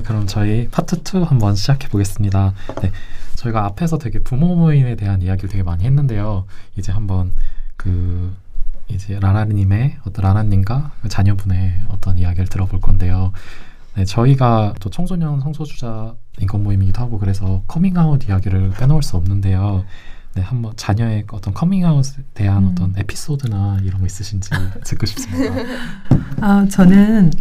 네, 그럼 저희 파트 2 한번 시작해 보겠습니다. 네, 저희가 앞에서 되게 부모 모임에 대한 이야기를 되게 많이 했는데요. 이제 한번 그 이제 라라님의 어떤 라라님과 그 자녀분의 어떤 이야기를 들어볼 건데요. 네, 저희가 또 청소년 성소수자 인권 모임이기도 하고 그래서 커밍아웃 이야기를 빼놓을 수 없는데요. 네, 한번 자녀의 어떤 커밍아웃에 대한 음. 어떤 에피소드나 이런 거 있으신지 듣고 싶습니다. 아, 저는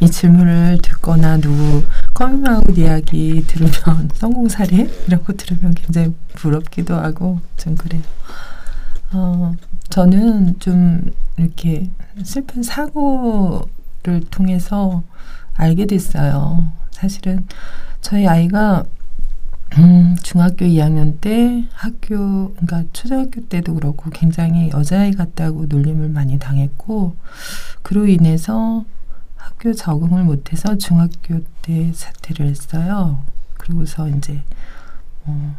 이 질문을 듣거나 누구 커밍아웃 이야기 들으면 성공 사례 이런 거 들으면 굉장히 부럽기도 하고 좀 그래요. 어, 저는 좀 이렇게 슬픈 사고를 통해서 알게 됐어요. 사실은 저희 아이가 음, 중학교 2학년 때 학교, 그러니까 초등학교 때도 그렇고 굉장히 여자아이 같다고 놀림을 많이 당했고, 그로 인해서 학교 적응을 못해서 중학교 때 사퇴를 했어요. 그리고서 이제, 어,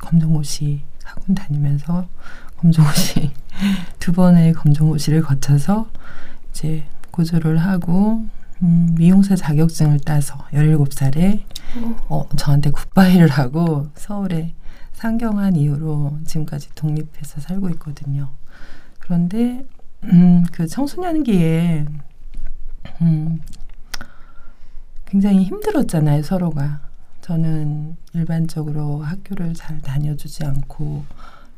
검정고시 학원 다니면서 검정고시 두 번의 검정고시를 거쳐서 이제 고졸을 하고 음, 미용사 자격증을 따서 17살에 어, 저한테 굿바이를 하고 서울에 상경한 이후로 지금까지 독립해서 살고 있거든요. 그런데 음, 그 청소년기에 음, 굉장히 힘들었잖아요, 서로가. 저는 일반적으로 학교를 잘 다녀주지 않고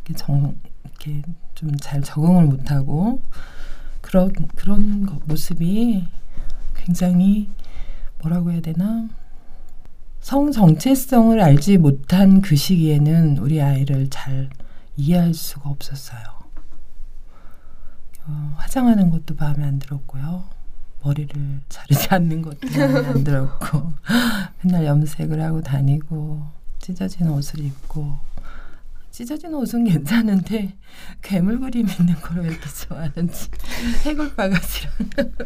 이렇게 정 이렇게 좀 잘 적응을 못하고 그런 그런 거, 모습이 굉장히 뭐라고 해야 되나 성 정체성을 알지 못한 그 시기에는 우리 아이를 잘 이해할 수가 없었어요. 어, 화장하는 것도 마음에 안 들었고요. 머리를 자르지 않는 것도 안 들었고 맨날 염색을 하고 다니고 찢어진 옷을 입고. 찢어진 옷은 괜찮은데 괴물 그림 있는 걸 왜 이렇게 좋아하는지 해골 바가지랑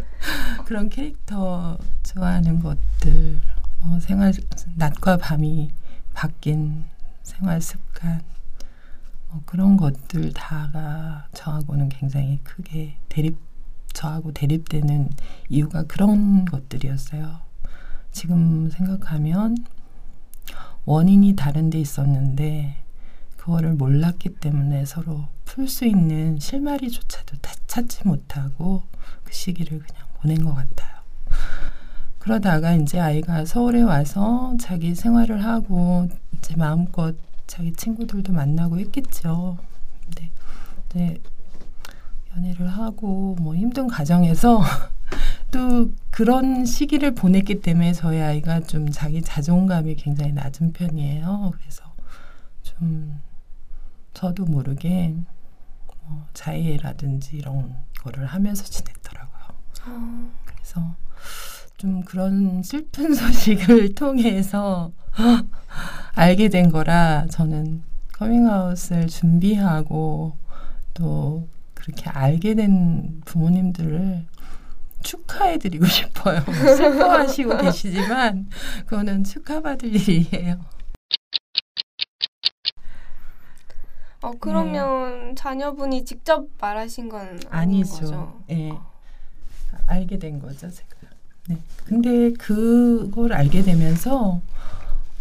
그런 캐릭터 좋아하는 것들. 뭐 생활 낮과 밤이 바뀐 생활 습관. 뭐 그런 것들 다가 저하고는 굉장히 크게 대립 저하고 대립되는 이유가 그런 것들이었어요. 지금 생각하면 원인이 다른 데 있었는데 그거를 몰랐기 때문에 서로 풀 수 있는 실마리조차도 찾지 못하고 그 시기를 그냥 보낸 것 같아요. 그러다가 이제 아이가 서울에 와서 자기 생활을 하고 이제 마음껏 자기 친구들도 만나고 했겠죠. 근데 이제 연애를 하고 뭐 힘든 과정에서 또 그런 시기를 보냈기 때문에 저희 아이가 좀 자기 자존감이 굉장히 낮은 편이에요. 그래서 좀 저도 모르게 뭐 자해라든지 이런 거를 하면서 지냈더라고요. 어. 그래서 좀 그런 슬픈 소식을 통해서 알게 된 거라 저는 커밍아웃을 준비하고 또 그렇게 알게 된 부모님들을 축하해드리고 싶어요. 슬퍼하시고 계시지만 그거는 축하받을 일이에요. 어 그러면 네. 자녀분이 직접 말하신 건 아니죠. 거죠? 예. 알게 된 거죠, 제가. 네. 근데 그걸 알게 되면서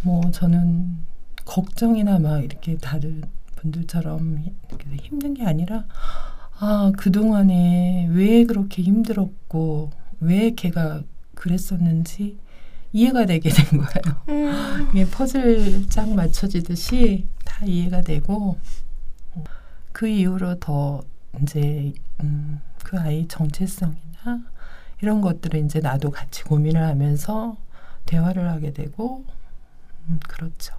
뭐 저는 걱정이나 막 이렇게 다른 분들처럼 힘든 게 아니라 아, 그동안에 왜 그렇게 힘들었고 왜 걔가 그랬었는지 이해가 되게 된 거예요. 음. 이게 퍼즐 짝 맞춰지듯이 다 이해가 되고 그 이후로 더 이제 음, 그 아이 정체성이나 이런 것들을 이제 나도 같이 고민을 하면서 대화를 하게 되고 음, 그렇죠.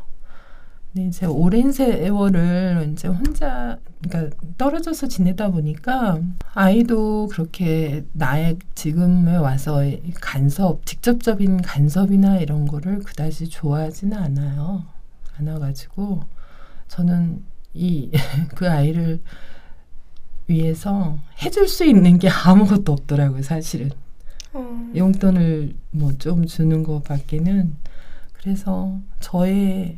근데 이제 오랜 세월을 이제 혼자 그러니까 떨어져서 지내다 보니까 아이도 그렇게 나의 지금에 와서 간섭 직접적인 간섭이나 이런 거를 그다지 좋아하지는 않아요. 않아가지고 저는 이 그 아이를 위해서 해줄 수 있는 게 아무것도 없더라고요, 사실은. 어. 용돈을 뭐 좀 주는 것밖에는 그래서 저의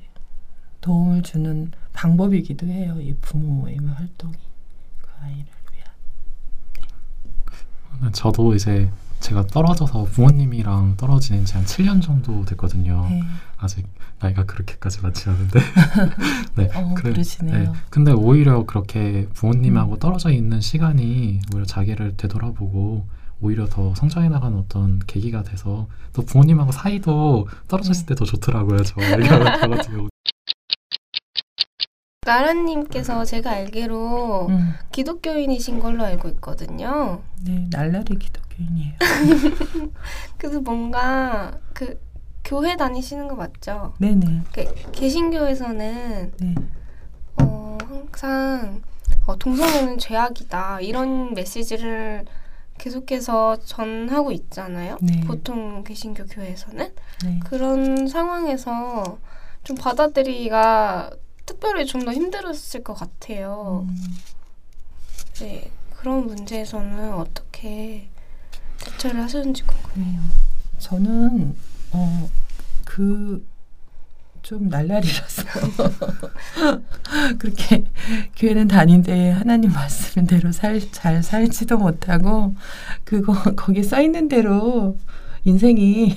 도움을 주는 방법이기도 해요. 이 부모 모임 활동이 그 아이를 위한. 네. 저도 이제 제가 떨어져서 부모님이랑 떨어진 지 한 7년 정도 됐거든요. 네. 아직 나이가 그렇게까지 많지 않은데. 네. 어, 그래- 그러시네요. 네. 근데 오히려 그렇게 부모님하고 음. 떨어져 있는 시간이 오히려 자기를 되돌아보고 오히려 더 성장해 나가는 어떤 계기가 돼서 또 부모님하고 사이도 떨어졌을 때 더 좋더라고요. 저 같은 경우. 나라님께서 제가 알기로 음, 기독교인이신 걸로 알고 있거든요. 네, 날라리 기독교인이에요. 그래서 뭔가 그 교회 다니시는 거 맞죠? 네네. 그 개신교에서는 네. 어, 항상 어, 동성애는 죄악이다 이런 메시지를 계속해서 전하고 있잖아요. 네. 보통 개신교 교회에서는 네. 그런 상황에서 좀 받아들이기가 특별히 좀 더 힘들었을 것 같아요. 음, 네, 그런 문제에서는 어떻게 대처를 하셨는지 궁금해요. 저는 어 그 좀 날라리라서 그렇게 교회는 다닌데 하나님 말씀 대로 살, 잘 살지도 못하고 그거 거기 써 있는 대로 인생이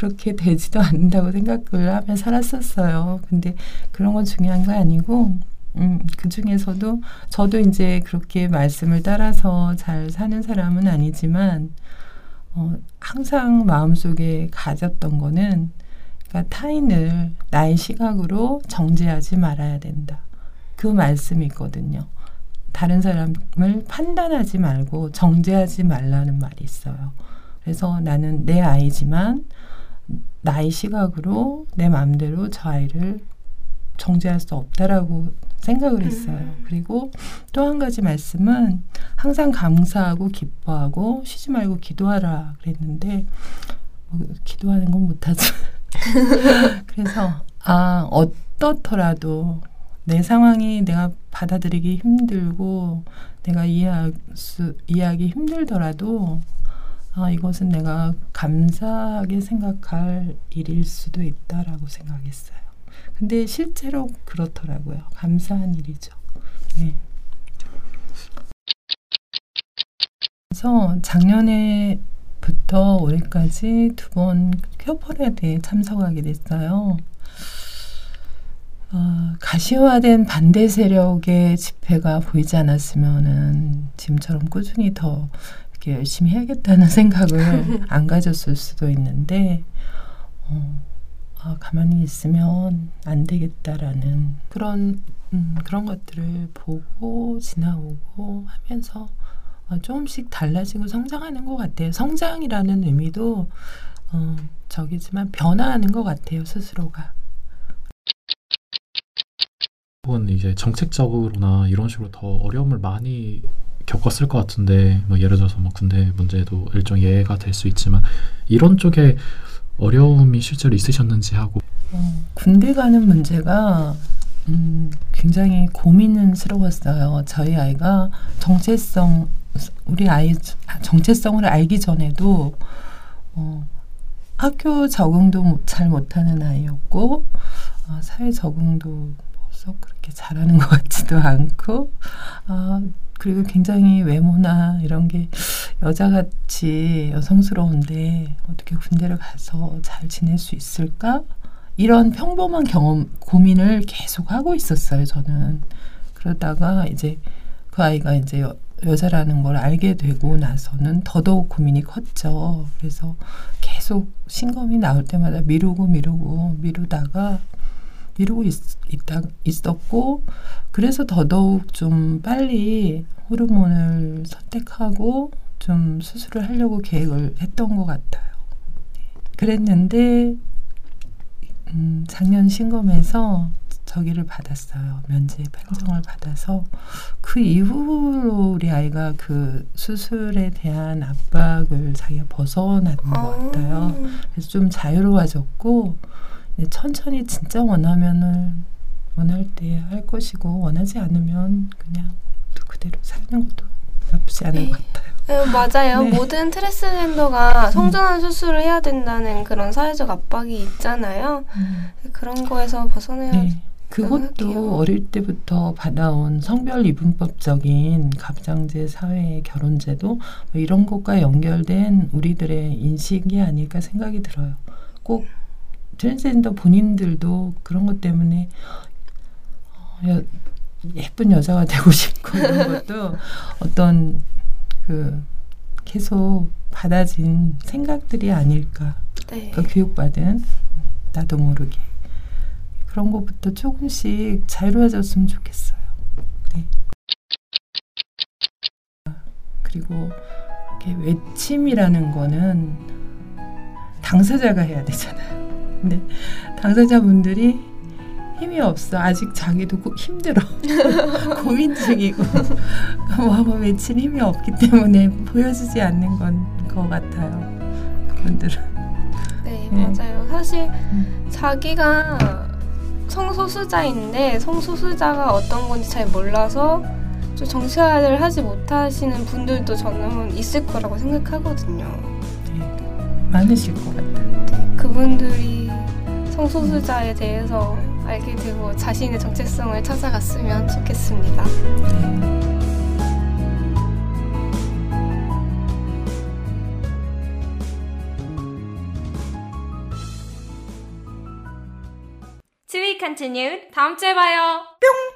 그렇게 되지도 않는다고 생각을 하며 살았었어요. 근데 그런 건 중요한 거 아니고 음, 그 중에서도 저도 이제 그렇게 말씀을 따라서 잘 사는 사람은 아니지만 어, 항상 마음속에 가졌던 거는 그러니까 타인을 나의 시각으로 정죄하지 말아야 된다. 그 말씀이 있거든요. 다른 사람을 판단하지 말고 정죄하지 말라는 말이 있어요. 그래서 나는 내 아이지만 나의 시각으로 내 마음대로 저 아이를 정죄할 수 없다라고 생각을 했어요. 음. 그리고 또 한 가지 말씀은 항상 감사하고 기뻐하고 쉬지 말고 기도하라 그랬는데 뭐 기도하는 건 못하죠. 그래서 아 어떻더라도 내 상황이 내가 받아들이기 힘들고 내가 이해할 수 이해하기 힘들더라도 아 이것은 내가 감사하게 생각할 일일 수도 있다라고 생각했어요. 근데 실제로 그렇더라고요. 감사한 일이죠. 네. 그래서 작년에부터 올해까지 두 번 큐퍼레드에 참석하게 됐어요. 어, 가시화된 반대 세력의 집회가 보이지 않았으면은 지금처럼 꾸준히 더 이렇게 열심히 해야겠다는 생각을 안 가졌을 수도 있는데 어, 아, 가만히 있으면 안 되겠다라는 그런 음, 그런 것들을 보고 지나오고 하면서 어, 조금씩 달라지고 성장하는 것 같아요. 성장이라는 의미도 어, 저기지만 변화하는 것 같아요 스스로가. 혹은 이제 정책적으로나 이런 식으로 더 어려움을 많이 겪었을 것 같은데 뭐 예를 들어서 뭐 군대 문제도 일종 예가 될 수 있지만 이런 쪽에 어려움이 실제로 있으셨는지 하고 어, 군대 가는 문제가 음, 굉장히 고민스러웠어요. 저희 아이가 정체성 우리 아이 정체성을 알기 전에도 어, 학교 적응도 못- 잘 못하는 아이였고 어, 사회 적응도 썩 그렇게 잘하는 것 같지도 않고 아, 그리고 굉장히 외모나 이런 게 여자같이 여성스러운데 어떻게 군대를 가서 잘 지낼 수 있을까? 이런 평범한 경험 고민을 계속 하고 있었어요. 저는 그러다가 이제 그 아이가 이제 여, 여자라는 걸 알게 되고 나서는 더더욱 고민이 컸죠. 그래서 계속 신검이 나올 때마다 미루고 미루고 미루다가 미루고 있, 있다, 있었고 그래서 더더욱 좀 빨리 호르몬을 선택하고 좀 수술을 하려고 계획을 했던 것 같아요. 그랬는데 음, 작년 신검에서 저기를 받았어요. 면제 판정을 받아서 그 이후로 우리 아이가 그 수술에 대한 압박을 자기가 벗어난 것 같아요. 그래서 좀 자유로워졌고 천천히 진짜 원하면은 원할 때 할 것이고 원하지 않으면 그냥 또 그대로 사는 것도 나쁘지 않은 것 같아요. 네, 맞아요. 네. 모든 트랜스젠더가 성전환 수술을 해야 된다는 그런 사회적 압박이 있잖아요. 그런 거에서 벗어나야 네. 그것도 생각해요. 어릴 때부터 받아온 성별 이분법적인 가부장제 사회 결혼제도 뭐 이런 것과 연결된 우리들의 인식이 아닐까 생각이 들어요. 꼭 트랜스젠더 본인들도 그런 것 때문에 어, 여- 예쁜 여자가 되고 싶고 이런 것도 어떤 그 계속 받아진 생각들이 아닐까. 네. 그 교육받은 나도 모르게 그런 것부터 조금씩 자유로워졌으면 좋겠어요. 네. 그리고 외침이라는 거는 당사자가 해야 되잖아요. 근데 당사자분들이 힘이 없어. 아직 자기도 고- 힘들어. 고민 중이고 뭐하고 외칠 힘이 없기 때문에 보여주지 않는 건 것 같아요. 그분들은. 네, 네. 맞아요. 사실 음. 자기가 성소수자인데 성소수자가 어떤 건지 잘 몰라서 좀 정치화를 하지 못하시는 분들도 저는 있을 거라고 생각하거든요. 네, 많으실 것 같아요. 네, 그분들이 성소수자에 대해서 알게 되고 자신의 정체성을 찾아갔으면 좋겠습니다. 네. To continued. 다음 주에 봐요. 뿅!